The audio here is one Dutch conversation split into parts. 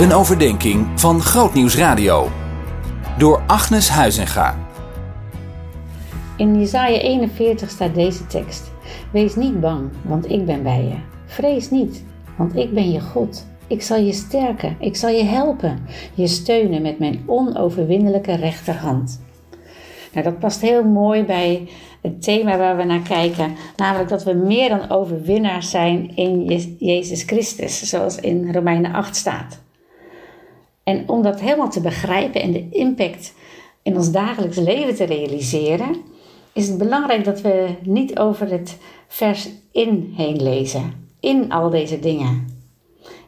Een overdenking van Grootnieuws Radio. Door Agnes Huizinga. In Jesaja 41 staat deze tekst. Wees niet bang, want ik ben bij je. Vrees niet, want ik ben je God. Ik zal je sterken, ik zal je helpen, je steunen met mijn onoverwinnelijke rechterhand. Nou, dat past heel mooi bij het thema waar we naar kijken, namelijk dat we meer dan overwinnaars zijn in Jezus Christus, zoals in Romeinen 8 staat. En om dat helemaal te begrijpen en de impact in ons dagelijks leven te realiseren, is het belangrijk dat we niet over het vers in heen lezen, in al deze dingen.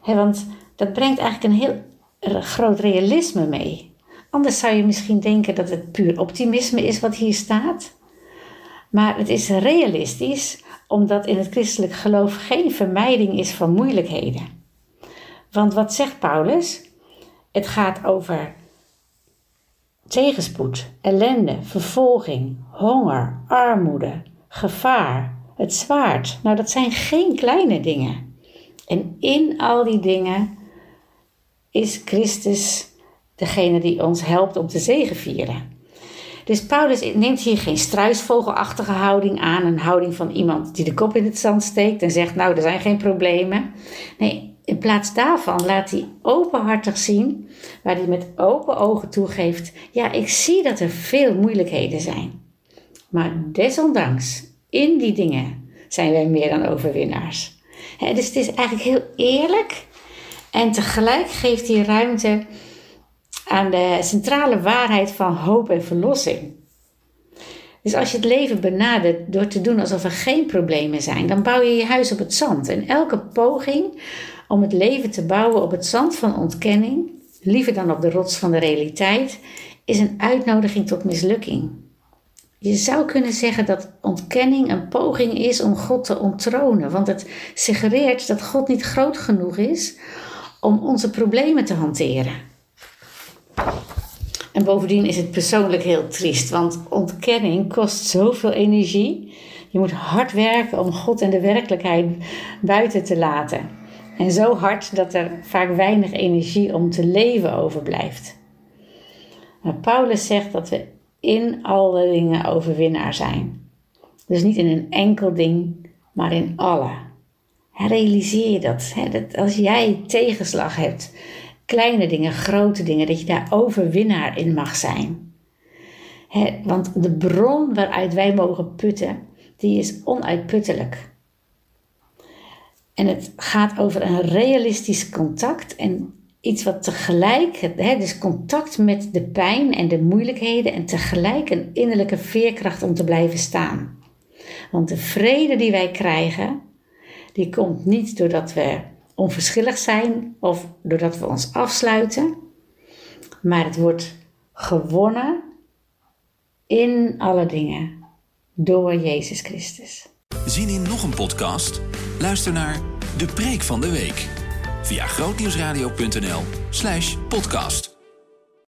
want dat brengt eigenlijk een heel groot realisme mee. Anders zou je misschien denken dat het puur optimisme is wat hier staat. Maar het is realistisch omdat in het christelijk geloof geen vermijding is van moeilijkheden. Want wat zegt Paulus? Het gaat over tegenspoed, ellende, vervolging, honger, armoede, gevaar, het zwaard. Nou, dat zijn geen kleine dingen. En in al die dingen is Christus degene die ons helpt om te zegevieren. Dus Paulus neemt hier geen struisvogelachtige houding aan, een houding van iemand die de kop in het zand steekt en zegt: Nou, er zijn geen problemen. Nee, in plaats daarvan laat hij openhartig zien, waar hij met open ogen toegeeft: Ja, ik zie dat er veel moeilijkheden zijn. Maar desondanks, in die dingen zijn wij meer dan overwinnaars. dus het is eigenlijk heel eerlijk en tegelijk geeft hij ruimte aan de centrale waarheid van hoop en verlossing. Dus als je het leven benadert door te doen alsof er geen problemen zijn, dan bouw je je huis op het zand. En elke poging om het leven te bouwen op het zand van ontkenning, liever dan op de rots van de realiteit, is een uitnodiging tot mislukking. Je zou kunnen zeggen dat ontkenning een poging is om God te onttronen, want het suggereert dat God niet groot genoeg is om onze problemen te hanteren. En bovendien is het persoonlijk heel triest, want ontkenning kost zoveel energie. Je moet hard werken om God en de werkelijkheid buiten te laten. En zo hard dat er vaak weinig energie om te leven overblijft. Maar Paulus zegt dat we in alle dingen overwinnaar zijn. Dus niet in een enkel ding, maar in alle. Realiseer je dat, hè? dat als jij tegenslag hebt, kleine dingen, grote dingen, dat je daar overwinnaar in mag zijn. want de bron waaruit wij mogen putten, die is onuitputtelijk. En het gaat over een realistisch contact en iets wat tegelijk, hè, dus contact met de pijn en de moeilijkheden en tegelijk een innerlijke veerkracht om te blijven staan. Want de vrede die wij krijgen, die komt niet doordat we onverschillig zijn of doordat we ons afsluiten, maar het wordt gewonnen in alle dingen door Jezus Christus. Zien in nog een podcast? Luister naar De Preek van de Week via grootnieuwsradio.nl/podcast.